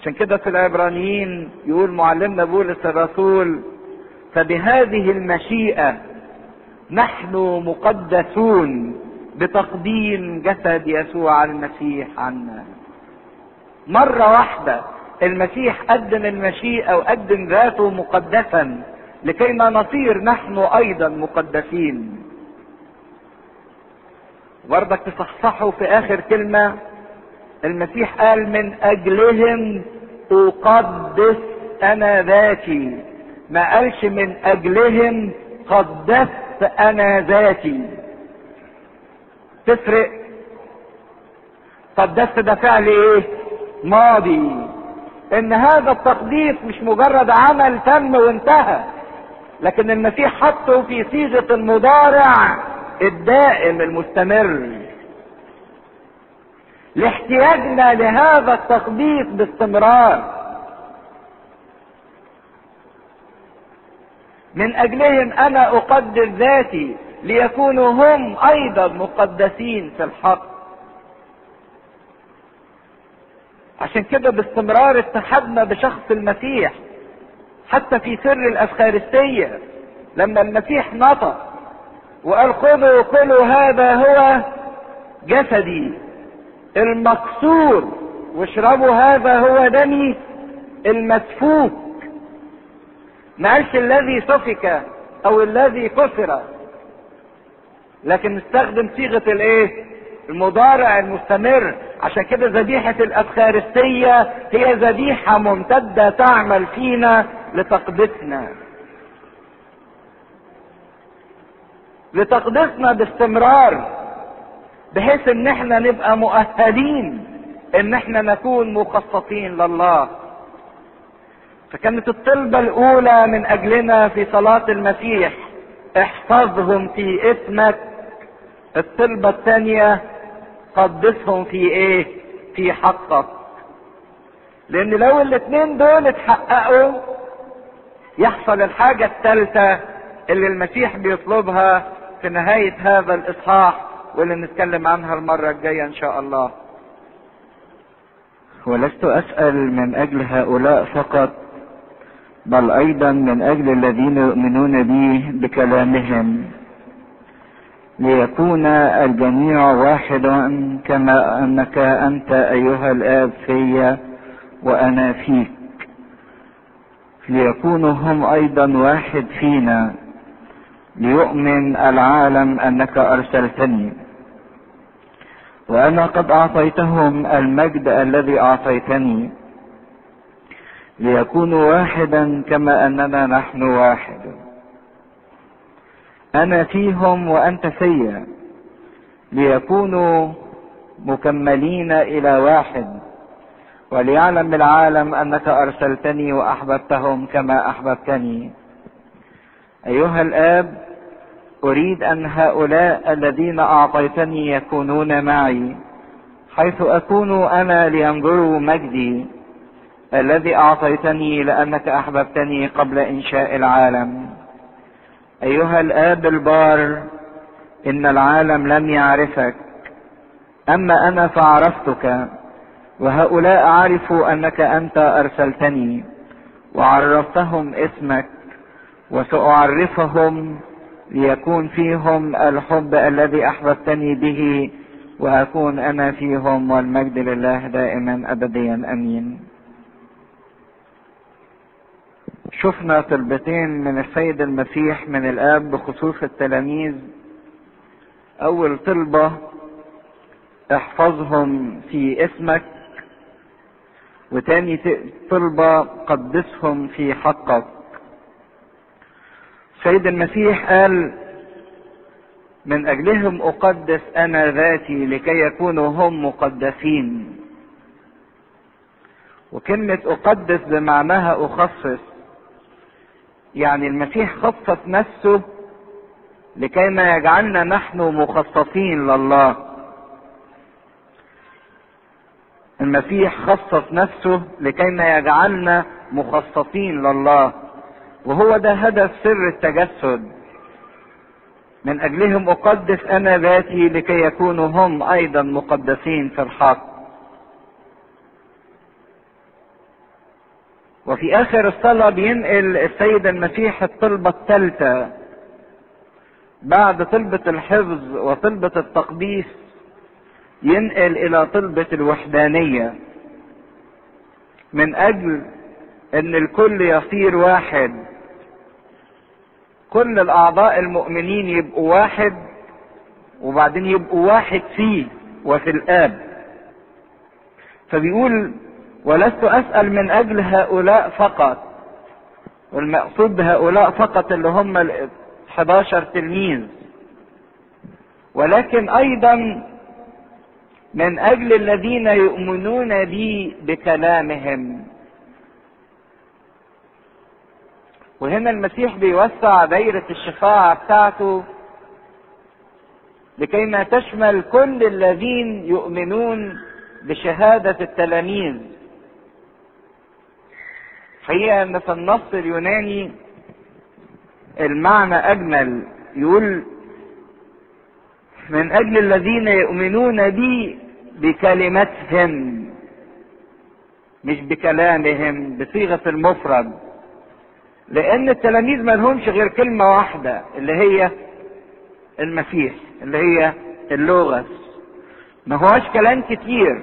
عشان كده في العبرانيين يقول معلمنا بولس الرسول فبهذه المشيئة نحن مقدسون بتقديم جسد يسوع المسيح عنا. مرة واحدة المسيح قدم المشيئة وقدم ذاته مقدسا لكيما نصير نحن أيضا مقدسين. برضك تصحصحوا في آخر كلمة المسيح قال من أجلهم أقدس أنا ذاتي. ما قالش من أجلهم قدست أنا ذاتي. تفرق. قدست ده فعل إيه؟ ماضي. إن هذا التقديس مش مجرد عمل تم وانتهى لكن المسيح حطه في صيغة المضارع الدائم المستمر. لاحتياجنا لهذا التقديس باستمرار. من أجلهم أنا اقدس ذاتي ليكونوا هم أيضا مقدسين في الحق. عشان كده باستمرار اتحدنا بشخص المسيح حتى في سر الأفخارستية لما المسيح نطق وقال خذوا كلوا هذا هو جسدي. المكسور واشربوا هذا هو دمي المسفوك. ما قالش الذي سفك أو الذي كسر لكن استخدم صيغة الإيه؟ المضارع المستمر. عشان كده ذبيحة الأفخارستية هي ذبيحة ممتدة تعمل فينا لتقدسنا لتقدسنا باستمرار. بحيث إن إحنا نبقى مؤهلين إن إحنا نكون مخصصين لله. فكانت الطلبة الأولى من أجلنا في صلاة المسيح احفظهم في اسمك الطلبة الثانية قدسهم في إيه؟ في حقك. لأن لو الاثنين دول اتحققوا يحصل الحاجة الثالثة اللي المسيح بيطلبها في نهاية هذا الإصحاح. واللي نتكلم عنها المرة الجاية إن شاء الله. ولست أسأل من أجل هؤلاء فقط بل أيضا من أجل الذين يؤمنون بي بكلامهم. ليكون الجميع واحدا كما أنك أنت أيها الآب في وأنا فيك. ليكونوا هم أيضا واحد فينا. ليؤمن العالم أنك أرسلتني. وأنا قد أعطيتهم المجد الذي أعطيتني ليكونوا واحدا كما أننا نحن واحد. أنا فيهم وأنت فيا ليكونوا مكملين إلى واحد. وليعلم العالم أنك أرسلتني وأحببتهم كما أحببتني. أيها الآب أريد أن هؤلاء الذين أعطيتني يكونون معي حيث أكون أنا لينظروا مجدي. الذي أعطيتني لأنك أحببتني قبل إنشاء العالم. أيها الآب البار إن العالم لم يعرفك. أما أنا فعرفتك وهؤلاء عرفوا أنك أنت أرسلتني وعرفتهم اسمك وسأعرفهم ليكون فيهم الحب الذي أحببتني به وأكون أنا فيهم والمجد لله دائما ابديا أمين. شفنا طلبتين من السيد المسيح من الآب بخصوص التلاميذ. أول طلبة احفظهم في اسمك. وتاني طلبة قدسهم في حقك. سيد المسيح قال من أجلهم أقدس أنا ذاتي لكي يكونوا هم مقدسين. وكلمة أقدس بمعناها أخصص يعني المسيح خصص نفسه لكي ما يجعلنا نحن مخصصين لله. المسيح خصص نفسه لكي ما يجعلنا مخصصين لله. وهو ده هدف سر التجسد. من أجلهم أقدس أنا ذاتي لكي يكونوا هم أيضا مقدسين في الحق. وفي آخر الصلاة بينقل السيد المسيح الطلبة الثالثة. بعد طلبة الحفظ وطلبة التقديس ينقل إلى طلبة الوحدانية. من أجل إن الكل يصير واحد. كل الأعضاء المؤمنين يبقوا واحد وبعدين يبقوا واحد فيه وفي الآب. فبيقول ولست أسأل من أجل هؤلاء فقط والمقصود بهؤلاء فقط اللي هم ال 11 تلميذ. ولكن أيضا من أجل الذين يؤمنون بي بكلامهم. وهنا المسيح بيوسع دايرة الشفاعة بتاعته لكي ما تشمل كل الذين يؤمنون بشهادة التلاميذ. حقيقة إن في النص اليوناني المعنى أجمل يقول من أجل الذين يؤمنون بي بكلمتهم مش بكلامهم بصيغة المفرد. لأن التلاميذ ما لهمش غير كلمة واحدة اللي هي المسيح اللي هي اللغة. ما هواش كلام كتير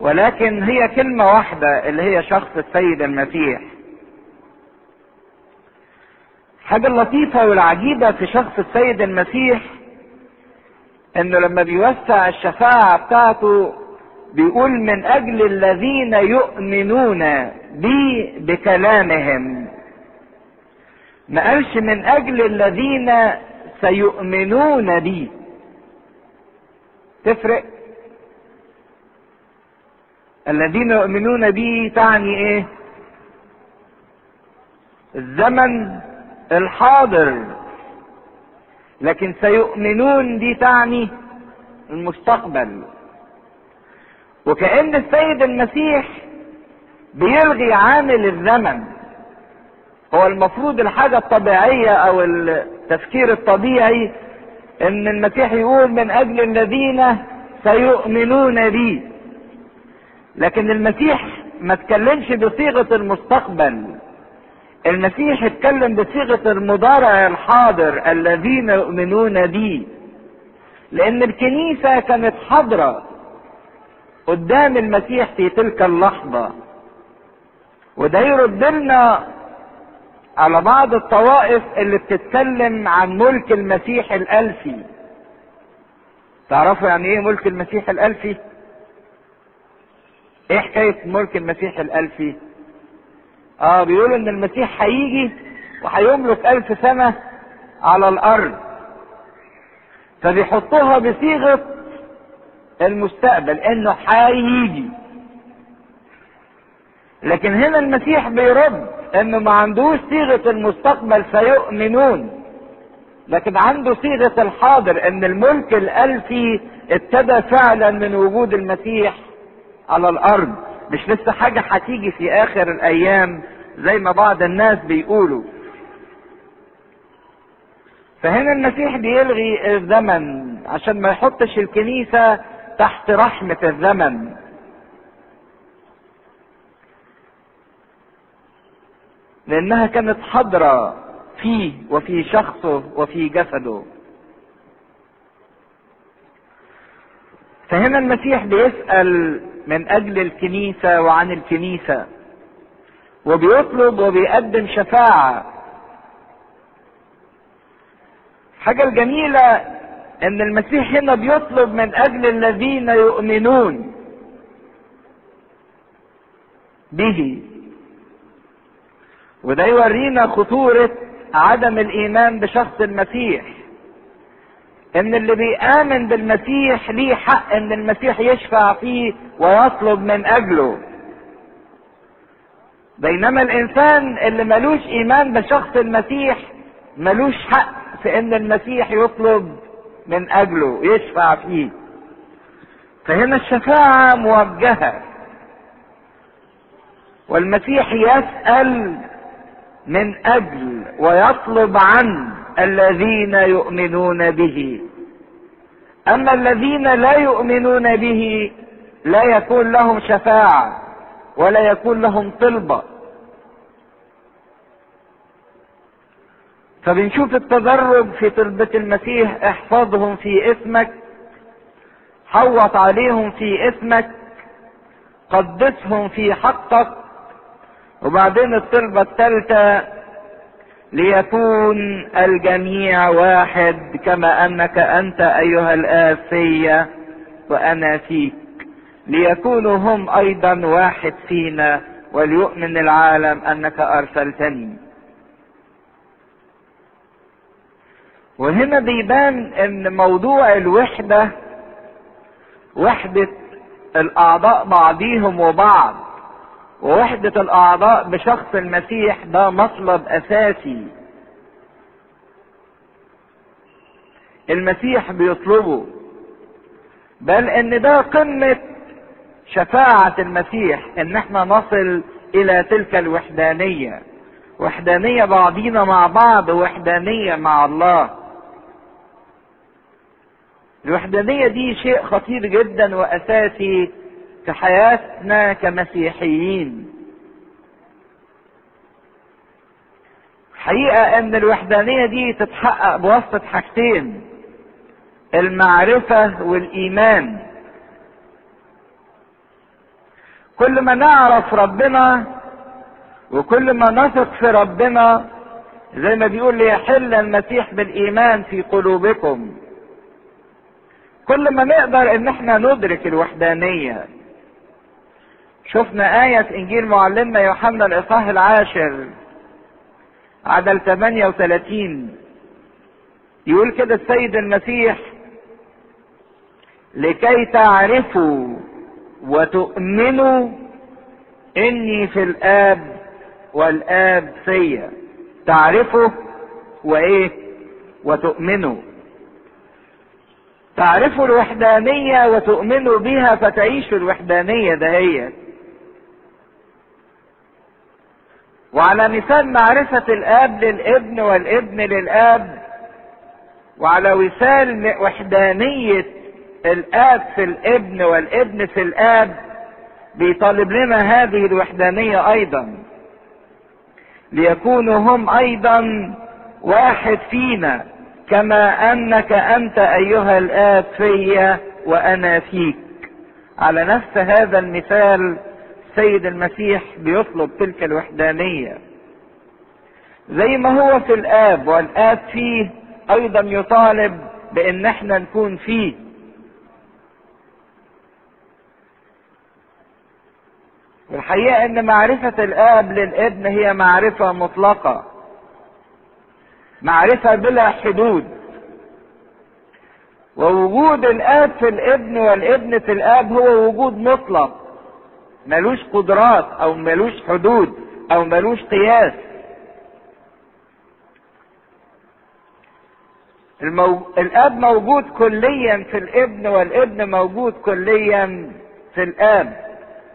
ولكن هي كلمة واحدة اللي هي شخص السيد المسيح. حاجة اللطيفة والعجيبة في شخص السيد المسيح إنه لما بيوسع الشفاعة بتاعته بيقول من أجل الذين يؤمنون بي بكلامهم. ما قالش من أجل الذين سيؤمنون بي. تفرق؟ الذين يؤمنون بي تعني إيه؟ الزمن الحاضر. لكن سيؤمنون دي تعني المستقبل. وكأن السيد المسيح بيلغي عامل الزمن. هو المفروض الحاجة الطبيعية أو التفكير الطبيعي إن المسيح يقول من أجل الذين سيؤمنون بي. لكن المسيح ما تكلمش بصيغة المستقبل. المسيح اتكلم بصيغة المضارع الحاضر الذين يؤمنون بي. لأن الكنيسة كانت حاضرة قدام المسيح في تلك اللحظة. وده يرد لنا على بعض الطوائف اللي بتتكلم عن ملك المسيح الألفي. تعرفوا يعني إيه ملك المسيح الألفي؟ إيه حكاية ملك المسيح الألفي؟ آه بيقولوا إن المسيح هيجي وهيملك ألف سنة على الأرض. فبيحطوها بصيغة المستقبل إنه هيجي. لكن هنا المسيح بيرد. إنه ما عندوش صيغة المستقبل سيؤمنون لكن عنده صيغة الحاضر إن الملك الألفي ابتدى فعلا من وجود المسيح على الأرض. مش لسه حاجة هتيجي في آخر الأيام زي ما بعض الناس بيقولوا. فهنا المسيح بيلغي الزمن عشان ما يحطش الكنيسة تحت رحمة الزمن. لأنها كانت حاضرة فيه وفي شخصه وفي جسده. فهنا المسيح بيسأل من أجل الكنيسة وعن الكنيسة وبيطلب وبيقدم شفاعة. حاجة الجميلة إن المسيح هنا بيطلب من أجل الذين يؤمنون به. وده يورينا خطورة عدم الإيمان بشخص المسيح. إن اللي بيآمن بالمسيح ليه حق إن المسيح يشفع فيه ويطلب من أجله. بينما الإنسان اللي ملوش إيمان بشخص المسيح ملوش حق في إن المسيح يطلب من أجله يشفع فيه. فهنا الشفاعة موجهة. والمسيح يسأل من أجل ويطلب عن الذين يؤمنون به. أما الذين لا يؤمنون به لا يكون لهم شفاعة ولا يكون لهم طلبة. فبنشوف التدرج في طلبة المسيح احفظهم في اسمك حوط عليهم في اسمك قدسهم في حقك وبعدين الطلبة الثالثة ليكون الجميع واحد كما أنك أنت أيها الاب فيا وأنا فيك. ليكونوا هم أيضا واحد فينا وليؤمن العالم أنك أرسلتني. وهنا بيبان إن موضوع الوحدة وحدة الأعضاء بعضيهم وبعض. ووحدة الأعضاء بشخص المسيح ده مطلب أساسي. المسيح بيطلبه بل إن ده قمة شفاعة المسيح إن إحنا نصل إلى تلك الوحدانية. وحدانية بعضينا مع بعض وحدانية مع الله. الوحدانية دي شيء خطير جدا وأساسي في حياتنا كمسيحيين. حقيقة إن الوحدانية دي تتحقق بواسطة حاجتين المعرفة والإيمان. كل ما نعرف ربنا وكل ما نثق في ربنا زي ما بيقول ليحل المسيح بالإيمان في قلوبكم. كل ما نقدر إن إحنا ندرك الوحدانية. شفنا آية في إنجيل معلمنا يوحنا الإصحاح العاشر عدد 38 يقول كده السيد المسيح لكي تعرفوا وتؤمنوا إني في الآب والآب فيا. تعرفوا وإيه؟ وتؤمنوا. تعرفوا الوحدانية وتؤمنوا بها فتعيشوا الوحدانية دهيت وعلى مثال معرفة الآب للابن والابن للآب وعلى مثال وحدانية الآب في الابن والابن في الآب بيطالب لنا هذه الوحدانية أيضا. ليكونوا هم أيضا واحد فينا كما أنك أنت أيها الآب فيا وأنا فيك. على نفس هذا المثال السيد المسيح بيطلب تلك الوحدانية. زي ما هو في الآب والآب فيه أيضا يطالب بإن إحنا نكون فيه. والحقيقة إن معرفة الآب للابن هي معرفة مطلقة. معرفة بلا حدود. ووجود الآب في الابن والابن في الآب هو وجود مطلق. ملوش قدرات أو ملوش حدود أو ملوش قياس. المو... الآب موجود كليا في الابن والابن موجود كليا في الآب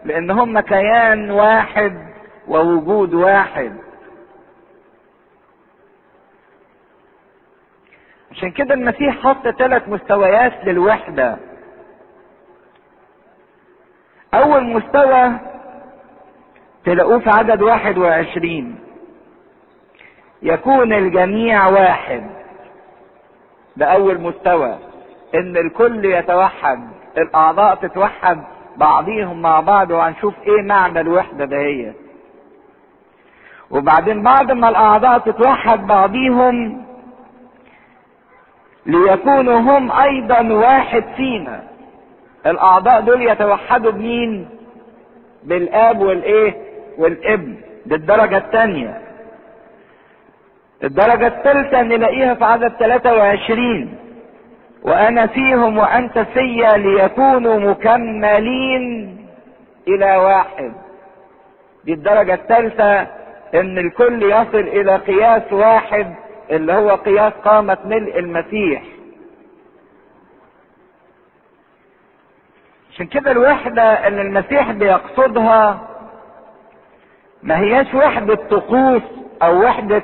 لأن هم كيان واحد ووجود واحد. عشان كده المسيح حط ثلاث مستويات للوحدة. أول مستوى تلاقوه في عدد واحد وعشرين. يكون الجميع واحد. ده أول مستوى. إن الكل يتوحد الأعضاء تتوحد بعضيهم مع بعض وهنشوف إيه معنى الوحدة دهيت وبعدين بعد ما الأعضاء تتوحد بعضيهم ليكونوا هم أيضا واحد فينا. الأعضاء دول يتوحدوا بمين؟ بالآب والإيه؟ والإبن. دي الدرجة الثانية. الدرجة الثالثة نلاقيها في عدد 23 وأنا فيهم وأنت فيا ليكونوا مكملين إلى واحد. دي الدرجة الثالثة أن الكل يصل إلى قياس واحد اللي هو قياس قامة ملء المسيح. عشان كده الوحدة اللي المسيح بيقصدها ما هياش وحدة طقوس أو وحدة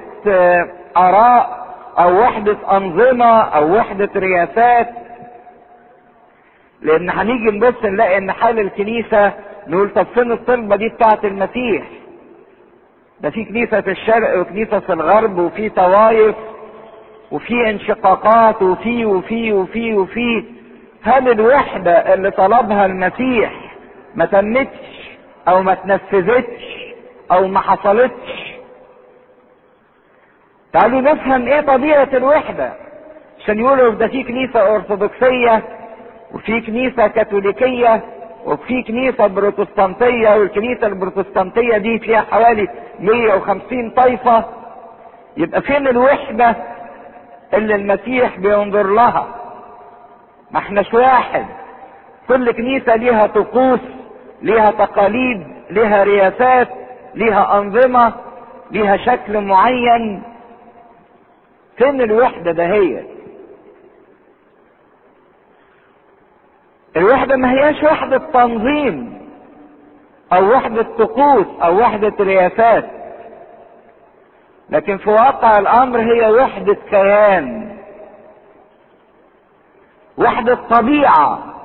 آراء أو وحدة أنظمة أو وحدة رياسات. لأن هنيجي نبص نلاقي إن حال الكنيسة نقول طب فين الطلبة دي بتاعت المسيح؟ ده في كنيسة في الشرق وكنيسة في الغرب وفي طوائف وفي انشقاقات وفي وفي وفي وفي. هل الوحدة اللي طلبها المسيح ما تمتش أو ما تنفذتش أو ما حصلتش؟ تعالوا نفهم إيه طبيعة الوحدة. عشان يقولوا ده في كنيسة أرثوذكسية وفي كنيسة كاثوليكية وفي كنيسة بروتستانتية والكنيسة البروتستانتية دي فيها حوالي 150 طائفة يبقى فين الوحدة اللي المسيح بينظر لها؟ ما احناش واحد. كل كنيسة ليها طقوس ليها تقاليد ليها رياسات ليها أنظمة ليها شكل معين. فين الوحدة دهيت الوحدة ما هياش وحدة تنظيم أو وحدة طقوس أو وحدة رياسات. لكن في واقع الأمر هي وحدة كيان. وحدة طبيعة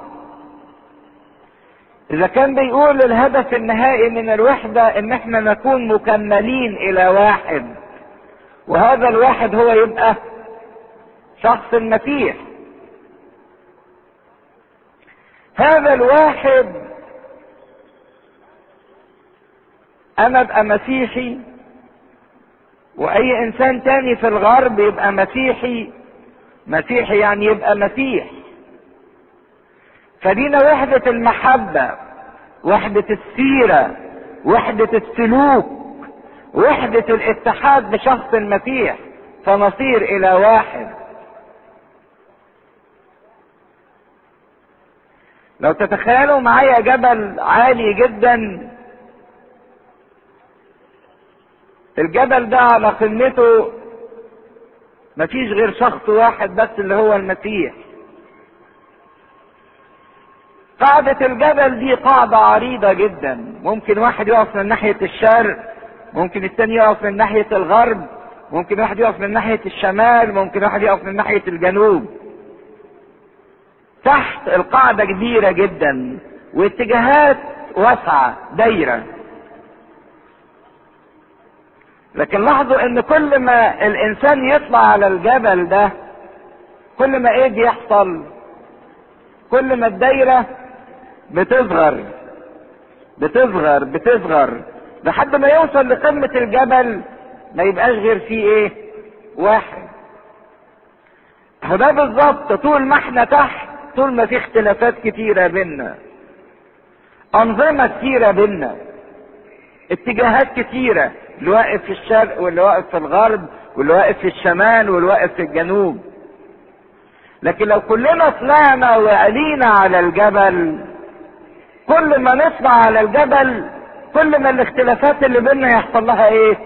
إذا كان بيقول الهدف النهائي من الوحدة إن إحنا نكون مكملين إلى واحد وهذا الواحد هو يبقى شخص المسيح. هذا الواحد أنا أبقى مسيحي وأي إنسان تاني في الغرب يبقى مسيحي. مسيحي يعني يبقى مسيح. فدينا وحدة المحبة وحدة السيرة وحدة السلوك وحدة الاتحاد بشخص المسيح فنصير إلى واحد. لو تتخيلوا معايا جبل عالي جدا الجبل ده على قمته مفيش غير شخص واحد بس اللي هو المسيح. قاعدة الجبل دي قاعدة عريضة جدا. ممكن واحد يقف من ناحية الشرق ممكن التاني يقف من ناحية الغرب ممكن واحد يقف من ناحية الشمال ممكن واحد يقف من ناحية الجنوب. تحت القاعدة كبيرة جدا واتجاهات واسعة دايرة. لكن لاحظوا إن كل ما الإنسان يطلع على الجبل ده كل ما إيه بيحصل؟ كل ما الدايرة بتصغر بتصغر بتصغر لحد ما يوصل لقمة الجبل ما يبقاش غير فيه إيه؟ واحد. هو ده بالظبط طول ما إحنا تحت طول ما في اختلافات كتيرة بينا أنظمة كتيرة بينا اتجاهات كتيرة اللي واقف في الشرق واللي واقف في الغرب واللي واقف في الشمال واللي واقف في الجنوب. لكن لو كلنا طلعنا وعلينا على الجبل كل ما نطلع على الجبل كل ما الاختلافات اللي بينا يحصل لها إيه؟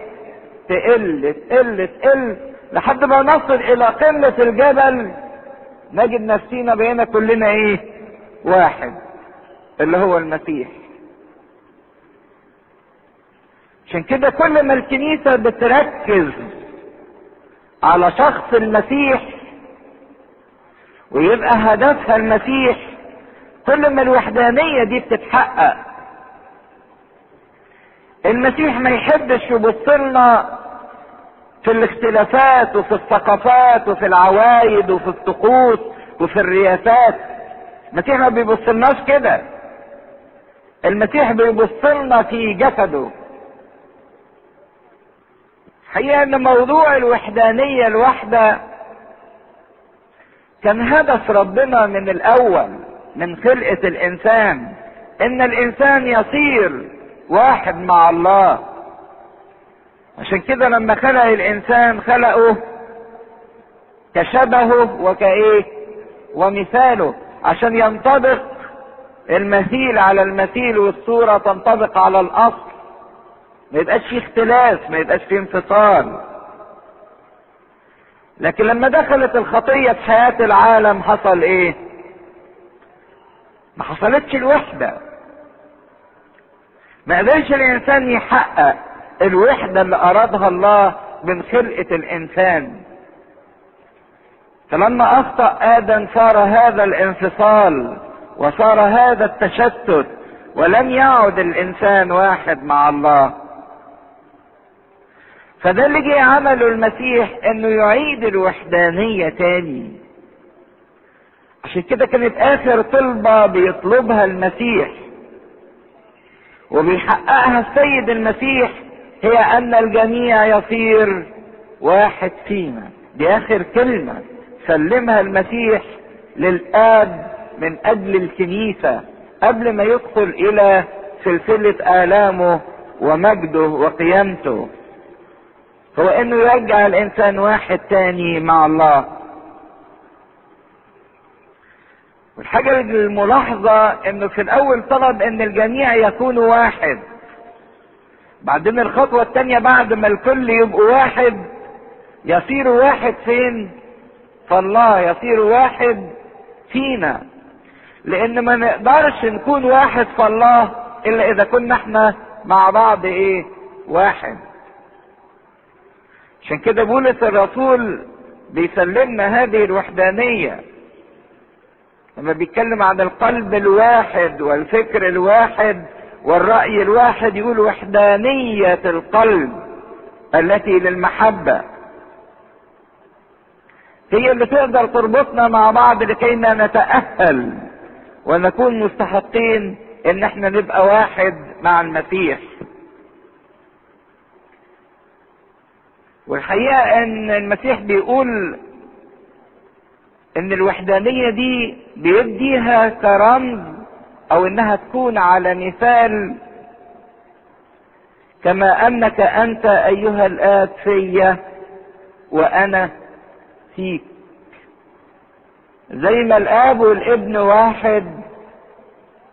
تقل تقل تقل. لحد ما نصل إلى قمة الجبل نجد نفسينا بقينا كلنا إيه؟ واحد اللي هو المسيح. عشان كده كل ما الكنيسة بتركز على شخص المسيح ويبقى هدفها المسيح. كل ما الوحدانية دي بتتحقق المسيح ما يحبش يبص لنا في الاختلافات وفي الثقافات وفي العوايد وفي الطقوس وفي الرياسات. المسيح ما بيبصلناش كده. المسيح بيبص لنا في جسده. حقيقة إن موضوع الوحدانية الواحدة كان هدف ربنا من الأول من خلقة الإنسان إن الإنسان يصير واحد مع الله. عشان كده لما خلق الإنسان خلقه كشبهه وكإيه؟ ومثاله. عشان ينطبق المثيل على المثيل والصورة تنطبق على الأصل. ما يبقاش فيه اختلاف ما يبقاش فيه انفصال. لكن لما دخلت الخطية في حياة العالم حصل إيه؟ ما حصلتش الوحدة. ما قدرش الإنسان يحقق الوحدة اللي أرادها الله من خلقة الإنسان. فلما أخطأ آدم صار هذا الانفصال وصار هذا التشتت ولم يعد الإنسان واحد مع الله. فده اللي جه عمله المسيح إنه يعيد الوحدانية تاني. عشان كده كانت آخر طلبة بيطلبها المسيح. وبيحققها السيد المسيح هي أن الجميع يصير واحد فينا. دي آخر كلمة سلمها المسيح للآب من أجل الكنيسة قبل ما يدخل إلى سلسلة آلامه ومجده وقيامته. هو إنه يرجع الإنسان واحد تاني مع الله. والحاجة الملاحظة إنه في الأول طلب إن الجميع يكونوا واحد. بعدين الخطوة التانية بعد ما الكل يبقوا واحد يصيروا واحد فين؟ فالله يصير واحد فينا. لأن ما نقدرش نكون واحد فالله إلا إذا كنا إحنا مع بعض إيه؟ واحد. عشان كده بولس الرسول بيسلمنا هذه الوحدانية. لما بيتكلم عن القلب الواحد والفكر الواحد والرأي الواحد يقول وحدانية القلب التي للمحبة. هي اللي تقدر تربطنا مع بعض لكي نتأهل ونكون مستحقين إن إحنا نبقى واحد مع المسيح. والحقيقة إن المسيح بيقول إن الوحدانية دي بيديها كرمز أو إنها تكون على مثال كما أنك أنت أيها الآب فيا وأنا فيك. زي ما الآب والابن واحد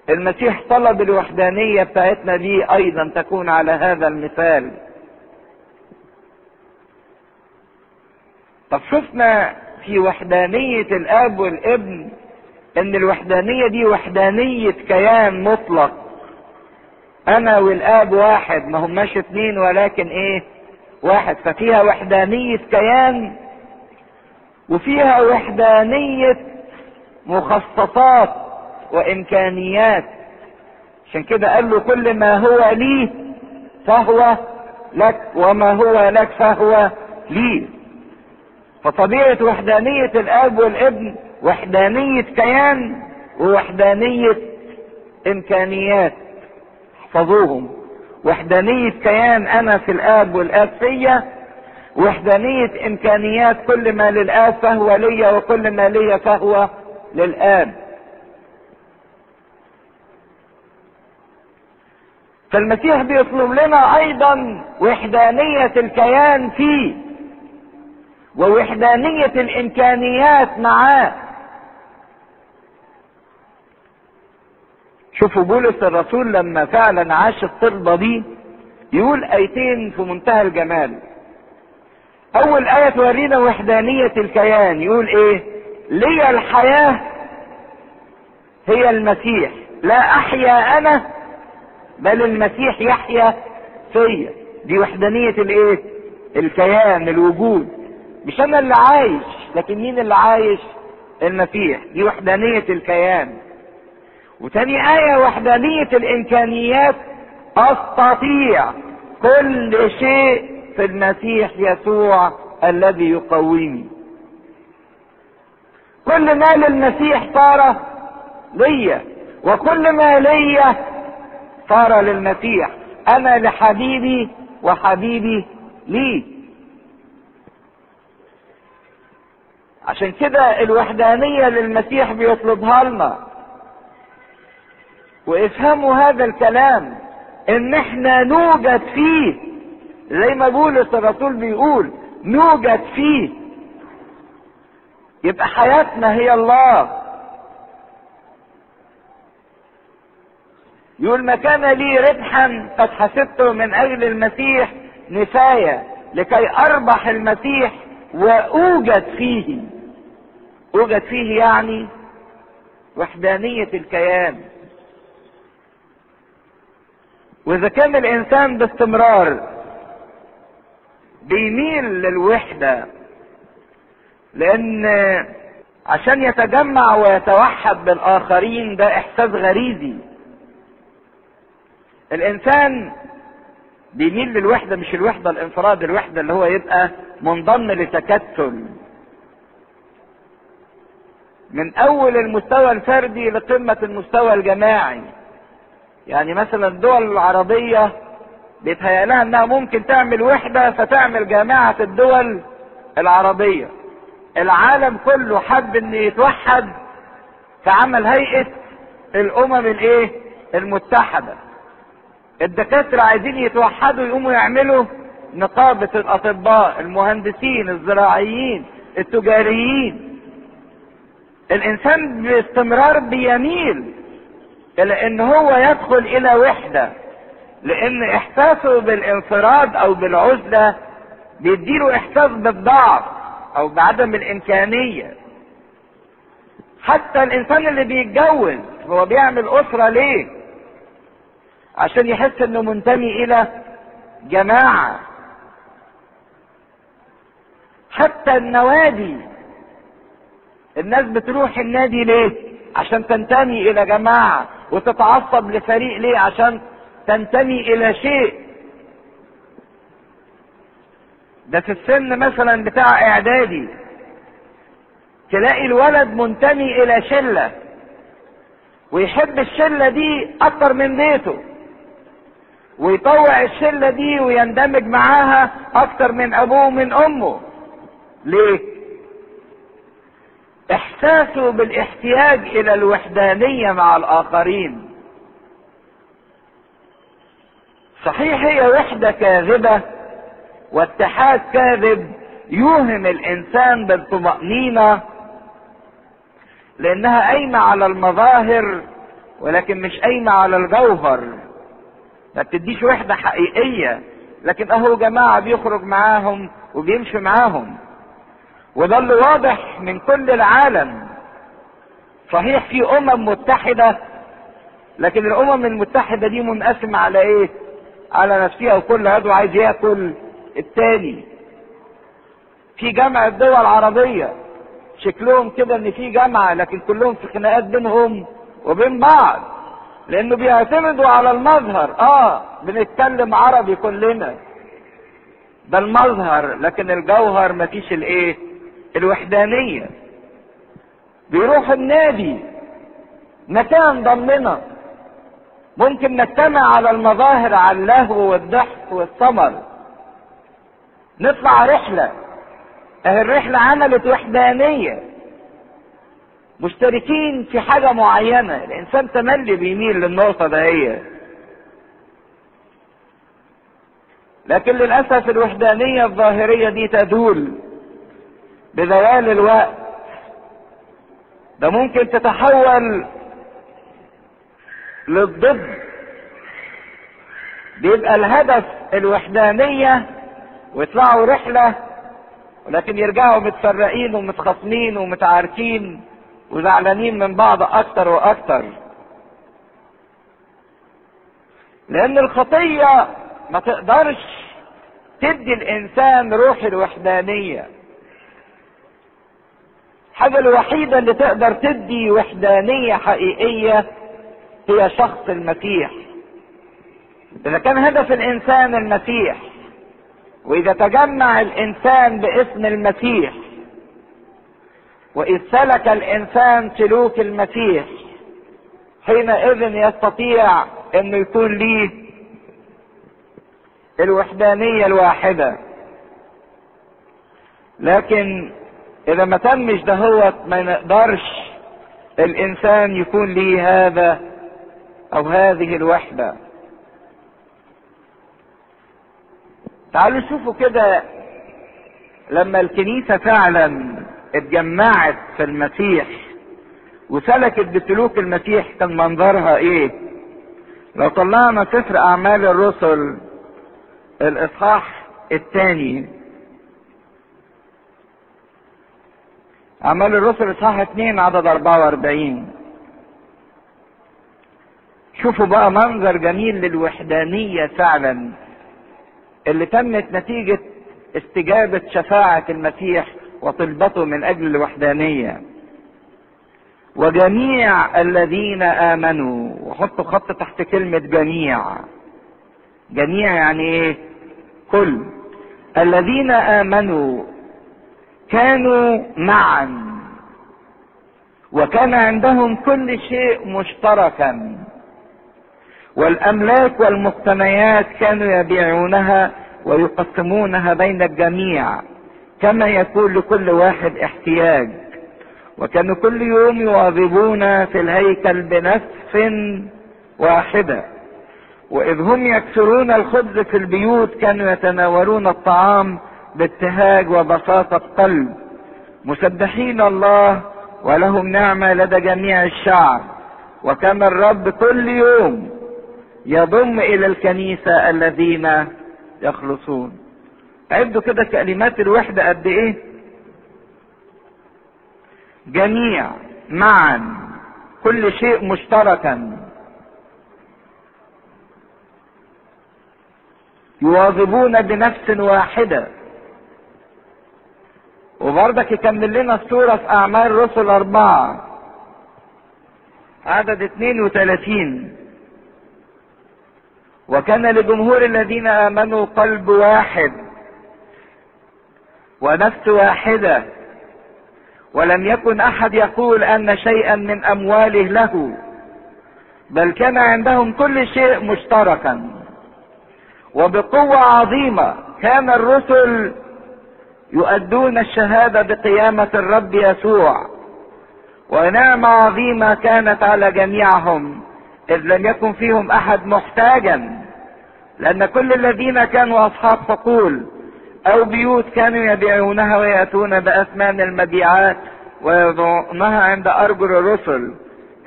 المسيح طلب الوحدانية بتاعتنا دي أيضا تكون على هذا المثال. طب شفنا في وحدانية الأب والابن إن الوحدانية دي وحدانية كيان مطلق. أنا والأب واحد ما هماش اتنين ولكن إيه؟ واحد. ففيها وحدانية كيان وفيها وحدانية مخصصات وإمكانيات. عشان كده قال له كل ما هو لي فهو لك وما هو لك فهو لي فطبيعة وحدانية الآب والابن وحدانية كيان ووحدانية إمكانيات. احفظوهم. وحدانية كيان أنا في الآب والآب فيا. وحدانية إمكانيات كل ما للآب فهو ليا وكل ما ليا فهو للآب. فالمسيح بيطلب لنا أيضا وحدانية الكيان فيه. ووحدانية الإمكانيات معاه. شوفوا بولس الرسول لما فعلا عاش الطلبة دي يقول آيتين في منتهى الجمال. أول آية تورينا وحدانية الكيان. يقول إيه؟ لي الحياة هي المسيح. لا أحيا أنا بل المسيح يحيا فيا. دي وحدانية الإيه؟ الكيان الوجود. مش أنا اللي عايش لكن مين اللي عايش؟ المسيح. دي وحدانية الكيان. وتاني آية وحدانية الإمكانيات أستطيع كل شيء في المسيح يسوع الذي يقويني. كل ما للمسيح صار ليا وكل ما ليا صار للمسيح. أنا لحبيبي وحبيبي لي. عشان كده الوحدانية للمسيح بيطلبها لنا. وافهموا هذا الكلام ان إحنا نوجد فيه زي ما بولس الرسول بيقول نوجد فيه. يبقى حياتنا هي الله. يقول ما كان لي ربحا قد حسبته من أجل المسيح نفاية لكي أربح المسيح وأوجد فيه. اوجد فيه يعني وحدانية الكيان. وإذا كان الإنسان باستمرار بيميل للوحدة لأن عشان يتجمع ويتوحد بالآخرين ده إحساس غريزي. الإنسان بيميل للوحدة مش الوحدة الانفراد الوحدة اللي هو يبقى منضم لتكتل. من أول المستوى الفردي لقمة المستوى الجماعي. يعني مثلا الدول العربية بيتهيأ لها إنها ممكن تعمل وحدة فتعمل جامعة الدول العربية. العالم كله حب إن يتوحد فعمل هيئة الأمم الإيه؟ المتحدة. الدكاترة عايزين يتوحدوا يقوموا يعملوا نقابة الأطباء المهندسين الزراعيين التجاريين. الإنسان باستمرار بيميل إلى إن هو يدخل إلى وحدة لأن إحساسه بالانفراد أو بالعزلة بيديله إحساس بالضعف أو بعدم الإمكانية. حتى الإنسان اللي بيتجوز هو بيعمل أسرة ليه؟ عشان يحس إنه منتمي إلى جماعة. حتى النوادي الناس بتروح النادي ليه؟ عشان تنتمي إلى جماعة وتتعصب لفريق ليه؟ عشان تنتمي إلى شيء. ده في السن مثلا بتاع إعدادي. تلاقي الولد منتمي إلى شلة ويحب الشلة دي أكتر من بيته ويطوع الشلة دي ويندمج معاها أكتر من أبوه ومن أمه. ليه؟ احساسه بالاحتياج إلى الوحدانية مع الآخرين. صحيح هي وحدة كاذبة واتحاد كاذب يوهم الإنسان بالطمأنينة لأنها قايمة على المظاهر ولكن مش قايمة على الجوهر. ما بتديش وحدة حقيقية لكن أهو جماعة بيخرج معاهم وبيمشي معاهم. وده اللي واضح من كل العالم. صحيح في أمم متحدة لكن الأمم المتحدة دي منقسمة على إيه؟ على نفسها وكل عضو عايز يأكل التاني. في جامعة دول عربية شكلهم كده إن في جامعة لكن كلهم في خناقات بينهم وبين بعض لأنه بيعتمدوا على المظهر. آه بنتكلم عربي كلنا. ده المظهر لكن الجوهر مفيش الإيه؟ الوحدانية. بيروح النادي مكان ضمنا. ممكن نجتمع على المظاهر على اللهو والضحك والسمر نطلع رحلة. اهي الرحلة عملت وحدانية. مشتركين في حاجة معينة. الإنسان تملي بيميل للنقطة دهية لكن للأسف الوحدانية الظاهرية دي تدول. بزوال الوقت ده ممكن تتحول للضد بيبقى الهدف الوحدانية ويطلعوا رحلة ولكن يرجعوا متفرقين ومتخاصمين ومتعاركين وزعلانين من بعض أكتر وأكتر. لأن الخطية ما تقدرش تدي الإنسان روح الوحدانية. الحاجة الوحيدة اللي تقدر تدي وحدانية حقيقية هي شخص المسيح. إذا كان هدف الإنسان المسيح وإذا تجمع الإنسان باسم المسيح وإذ سلك الإنسان سلوك المسيح حينئذ يستطيع إنه يكون ليه الوحدانية الواحدة. لكن إذا ما تمش دهوت ما نقدرش الإنسان يكون ليه هذا أو هذه الوحدة. تعالوا شوفوا كده لما الكنيسة فعلا اتجمعت في المسيح وسلكت بسلوك المسيح كان منظرها إيه؟ لو طلعنا سفر أعمال الرسل الإصحاح الثاني اعمال الرسل اصحاح 2 عدد 44 شوفوا بقى منظر جميل للوحدانية فعلا. اللي تمت نتيجة استجابة شفاعة المسيح وطلبته من أجل الوحدانية. وجميع الذين آمنوا وحطوا خط تحت كلمة جميع. جميع يعني إيه؟ كل. الذين آمنوا كانوا معا. وكان عندهم كل شيء مشتركا. والأملاك والمقتنيات كانوا يبيعونها ويقسمونها بين الجميع كما يكون لكل واحد احتياج. وكانوا كل يوم يواظبون في الهيكل بنفس واحدة. وإذ هم يكسرون الخبز في البيوت كانوا يتناولون الطعام بابتهاج وبساطه قلب مسبحين الله ولهم نعمة لدى جميع الشعب. وكان الرب كل يوم يضم إلى الكنيسة الذين يخلصون. عدوا كده كلمات الوحدة قد إيه؟ جميع معا كل شيء مشتركا. يواظبون بنفس واحدة. وبرضك يكمل لنا الصورة في أعمال رسل أربعة. عدد 32 وكان لجمهور الذين آمنوا قلب واحد ونفس واحدة. ولم يكن أحد يقول أن شيئا من أمواله له بل كان عندهم كل شيء مشتركا. وبقوة عظيمة كان الرسل يؤدون الشهادة بقيامة الرب يسوع. ونعمة عظيمة كانت على جميعهم إذ لم يكن فيهم أحد محتاجا لأن كل الذين كانوا أصحاب حقول أو بيوت كانوا يبيعونها ويأتون بأثمان المبيعات ويضعونها عند أرجل الرسل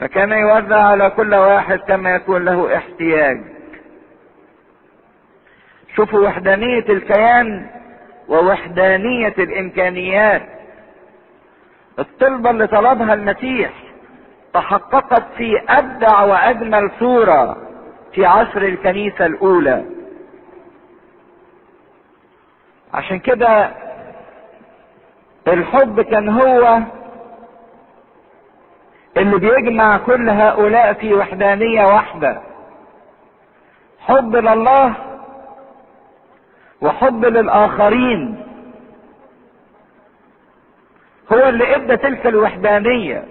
فكان يوزع على كل واحد كما يكون له احتياج. شوفوا وحدانية الكيان ووحدانية الإمكانيات. الطلبة اللي طلبها المسيح تحققت في أبدع وأجمل صورة في عصر الكنيسة الأولى. عشان كده الحب كان هو اللي بيجمع كل هؤلاء في وحدانية واحدة. حب لله وحب للآخرين. هو اللي إدى تلك الوحدانية.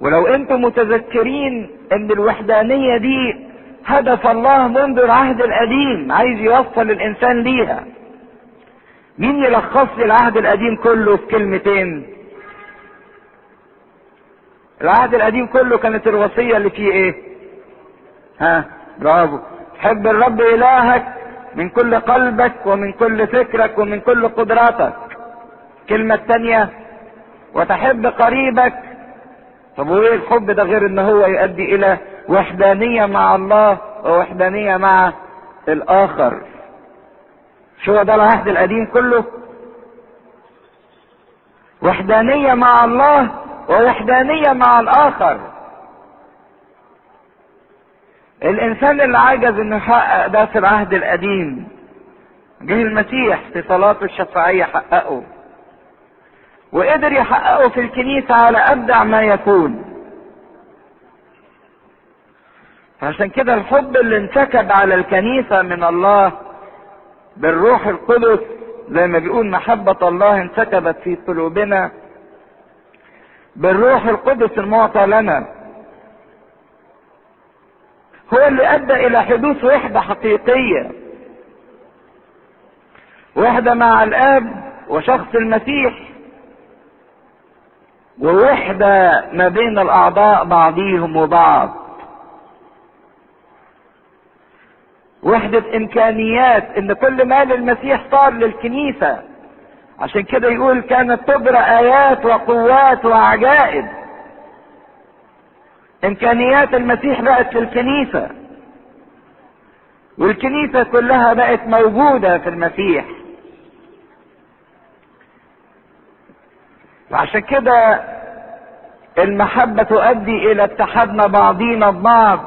ولو أنتم متذكرين إن الوحدانية دي هدف الله منذ العهد القديم عايز يوصل الإنسان ليها. مين يلخص لي العهد القديم كله في كلمتين؟ العهد القديم كله كانت الوصية اللي فيه إيه؟ ها؟ برافو. حب الرب إلهك؟ من كل قلبك ومن كل فكرك ومن كل قدراتك. الكلمة الثانية وتحب قريبك. طب وإيه الحب ده غير إن هو يؤدي إلى وحدانية مع الله ووحدانية مع الآخر؟ شو ده العهد القديم كله؟ وحدانية مع الله ووحدانية مع الآخر. الإنسان اللي عجز إنه يحقق ده في العهد القديم جه المسيح في صلاته الشفاعية حققه وقدر يحققه في الكنيسة على أبدع ما يكون. فعشان كده الحب اللي انسكب على الكنيسة من الله بالروح القدس زي ما بيقول محبة الله انسكبت في قلوبنا بالروح القدس المعطى لنا. هو اللي أدى إلى حدوث وحدة حقيقية. وحدة مع الآب وشخص المسيح. ووحدة ما بين الأعضاء بعضيهم وبعض. وحدة إمكانيات إن كل ما للمسيح صار للكنيسة. عشان كده يقول كانت تجرى آيات وقوات وعجائب. إمكانيات المسيح بقت في الكنيسة. والكنيسة كلها بقت موجودة في المسيح. وعشان كده المحبة تؤدي إلى اتحادنا بعضينا ببعض.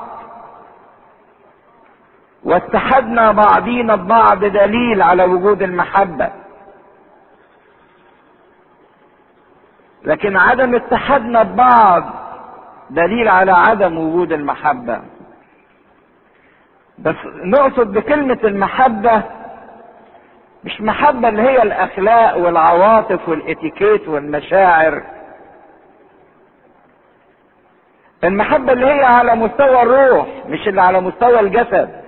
واتحدنا بعضينا ببعض دليل على وجود المحبة. لكن عدم اتحادنا ببعض دليل على عدم وجود المحبة. بس نقصد بكلمة المحبة مش محبة اللي هي الأخلاق والعواطف والإتيكيت والمشاعر. المحبة اللي هي على مستوى الروح مش اللي على مستوى الجسد.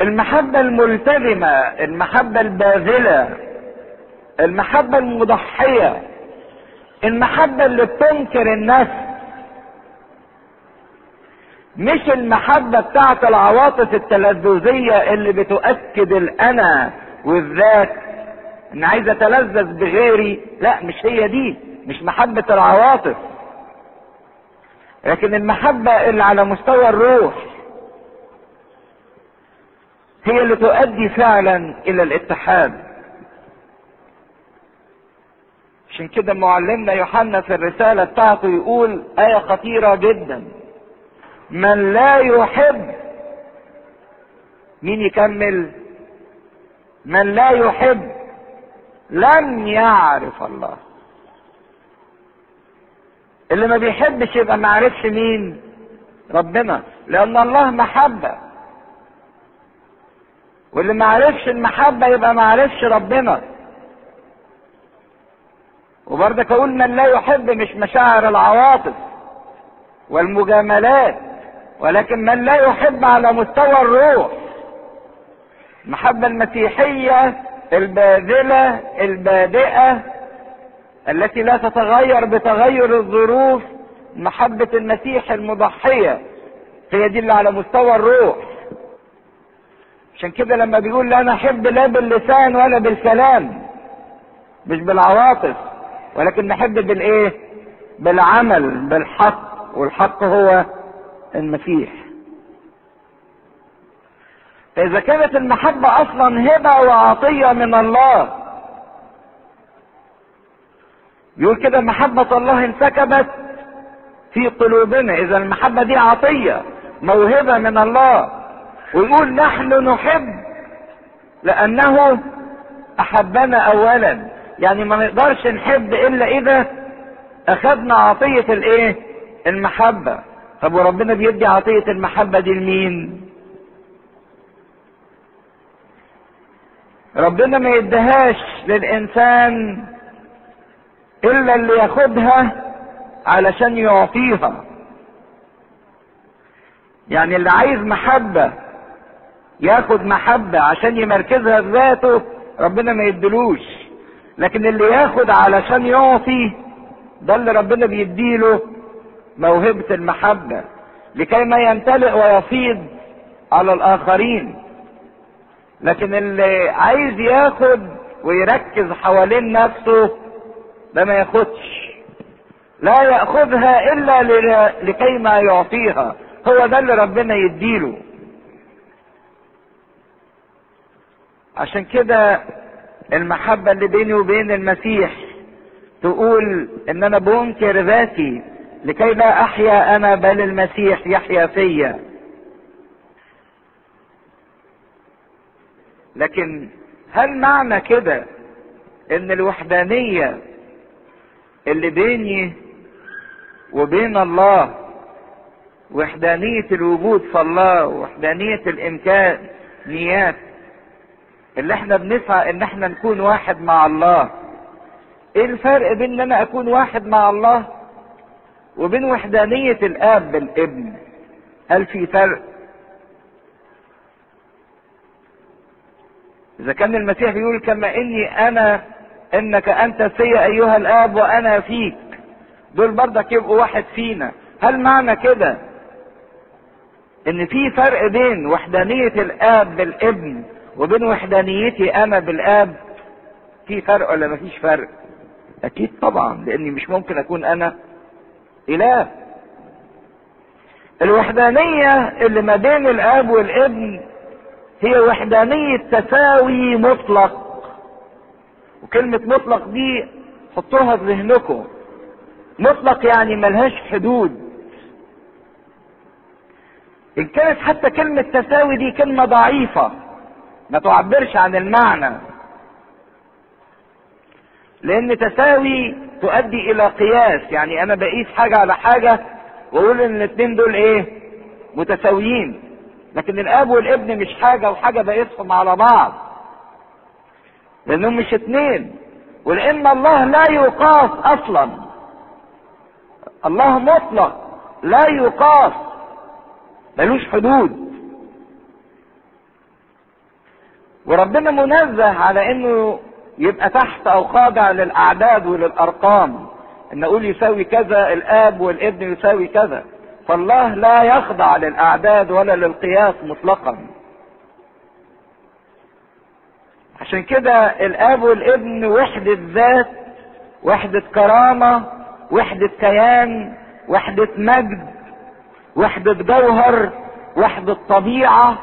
المحبة الملتزمة المحبة الباذلة المحبة المضحية. المحبة اللي بتنكر النفس مش المحبة بتاعت العواطف التلذذية اللي بتؤكد الأنا والذات. إن عايز أتلذذ بغيري. لا مش هي دي. مش محبة العواطف. لكن المحبة اللي على مستوى الروح هي اللي تؤدي فعلا إلى الاتحاد. عشان كده معلمنا يوحنا في الرسالة بتاعته يقول آية خطيرة جدا. من لا يحب مين يكمل؟ من لا يحب لن يعرف الله. اللي ما بيحبش يبقى ما عرفش مين؟ ربنا. لأن الله محبة. واللي ما عرفش المحبة يبقى ما عرفش ربنا. وبرضك أقول من لا يحب مش مشاعر العواطف والمجاملات ولكن من لا يحب على مستوى الروح. المحبة المسيحية الباذلة البادئة التي لا تتغير بتغير الظروف محبة المسيح المضحية هي دي اللي على مستوى الروح. عشان كده لما بيقول لا نحب لا باللسان ولا بالكلام مش بالعواطف. ولكن نحب بالايه؟ بالعمل بالحق والحق هو المسيح. فاذا كانت المحبة أصلا هبة وعطية من الله يقول كده محبة الله انسكبت في قلوبنا. إذا المحبة دي عطية موهبة من الله ويقول نحن نحب لأنه أحبنا اولا. يعني ما نقدرش نحب إلا إذا أخذنا عطية الإيه؟ المحبة. طب وربنا بيدي عطية المحبة دي لمين؟ ربنا ما يديهاش للإنسان إلا اللي ياخدها علشان يعطيها. يعني اللي عايز محبة ياخد محبة عشان يمركزها في ذاته ربنا ما يدلوش لكن اللي ياخد علشان يعطي ده اللي ربنا بيديله موهبة المحبة لكي ما يمتلئ ويفيض على الآخرين. لكن اللي عايز ياخد ويركز حوالين نفسه ده ما ياخدش. لا يأخذها إلا لكي ما يعطيها. هو ده اللي ربنا يديله. عشان كده المحبة اللي بيني وبين المسيح تقول إن أنا بنكر ذاتي لكي لا أحيا أنا بل المسيح يحيا فيا. لكن هل معنى كده إن الوحدانية اللي بيني وبين الله وحدانية الوجود في الله وحدانية الإمكانيات اللي إحنا بنسعى ان إحنا نكون واحد مع الله. إيه الفرق بين إن أنا أكون واحد مع الله وبين وحدانية الآب بالابن؟ هل في فرق؟ إذا كان المسيح بيقول كما إني أنا إنك أنت في أيها الآب وأنا فيك. دول برضك يبقوا واحد فينا. هل معنى كده؟ إن في فرق بين وحدانية الآب بالابن وبين وحدانيتي أنا بالآب في فرق ولا مفيش فرق؟ أكيد طبعا لأني مش ممكن أكون أنا إله. الوحدانية اللي ما بين الآب والابن هي وحدانية تساوي مطلق. وكلمة مطلق دي حطوها في ذهنكم. مطلق يعني ملهاش حدود. إن كانت حتى كلمة تساوي دي كلمة ضعيفة. ما تعبرش عن المعنى. لأن تساوي تؤدي إلى قياس. يعني أنا بقيس حاجة على حاجة وأقول إن الاثنين دول إيه؟ متساويين. لكن الآب والابن مش حاجة وحاجة بقيسهم على بعض. لأنهم مش اتنين. ولان الله لا يقاس أصلا. الله مطلق لا يقاس. ملوش حدود. وربنا منزه على إنه يبقى تحت أو خاضع للأعداد وللأرقام. إن أقول يساوي كذا الآب والابن يساوي كذا. فالله لا يخضع للأعداد ولا للقياس مطلقا. عشان كده الآب والابن وحدة ذات وحدة كرامة وحدة كيان وحدة مجد وحدة جوهر وحدة طبيعة.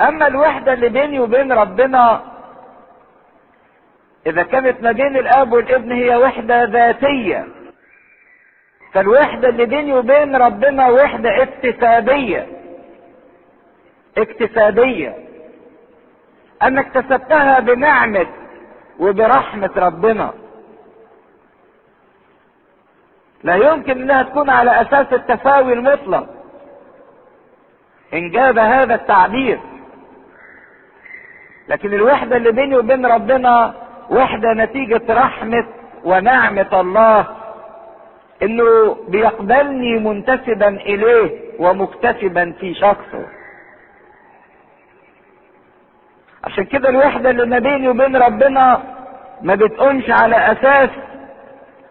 أما الوحدة اللي بيني وبين ربنا إذا كانت ما بين الأب والابن هي وحدة ذاتية فالوحدة اللي بيني وبين ربنا وحدة اكتسابية اكتسابية أنا اكتسبتها بنعمة وبرحمة ربنا. لا يمكن إنها تكون على أساس التساوي المطلق. إن جاب هذا التعبير لكن الوحدة اللي بيني وبين ربنا وحدة نتيجة رحمة ونعمة الله إنه بيقبلني منتسبا إليه ومكتسبا في شخصه. عشان كده الوحدة اللي ما بيني وبين ربنا ما بتقومش على أساس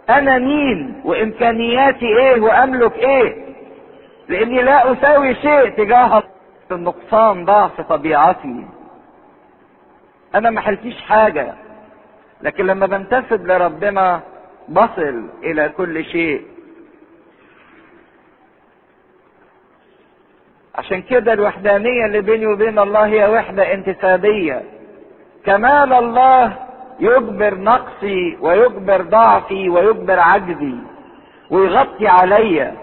أنا مين وإمكانياتي إيه وأملك إيه لأني لا أساوي شيء تجاه النقصان ضعف طبيعتي. أنا ما حلتيش حاجة. لكن لما بنتسب لربنا بصل إلى كل شيء. عشان كده الوحدانية اللي بيني وبين الله هي وحدة انتسابية. كمال الله يجبر نقصي ويجبر ضعفي ويجبر عجزي ويغطي عليا.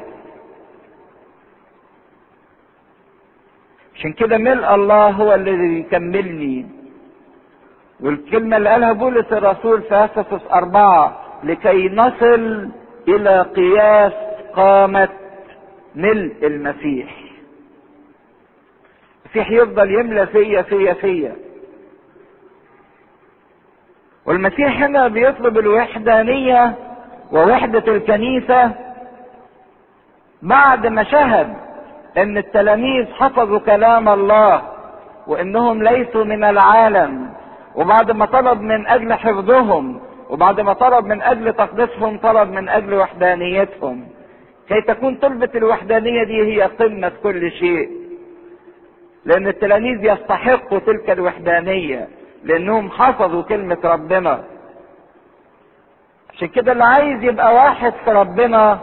عشان كده ملء الله هو اللي يكملني. والكلمة اللي قالها بولس الرسول في أفسس أربعة لكي نصل إلى قياس قامة ملء المسيح. المسيح يفضل يملى فيا فيا فيا. والمسيح هنا بيطلب الوحدانية ووحدة الكنيسة بعد ما شهد إن التلاميذ حفظوا كلام الله وإنهم ليسوا من العالم. وبعد ما طلب من أجل حفظهم وبعد ما طلب من أجل تقديسهم طلب من أجل وحدانيتهم. كي تكون طلبة الوحدانية دي هي قمة كل شيء. لأن التلاميذ يستحقوا تلك الوحدانية لأنهم حفظوا كلمة ربنا. عشان كده اللي عايز يبقى واحد في ربنا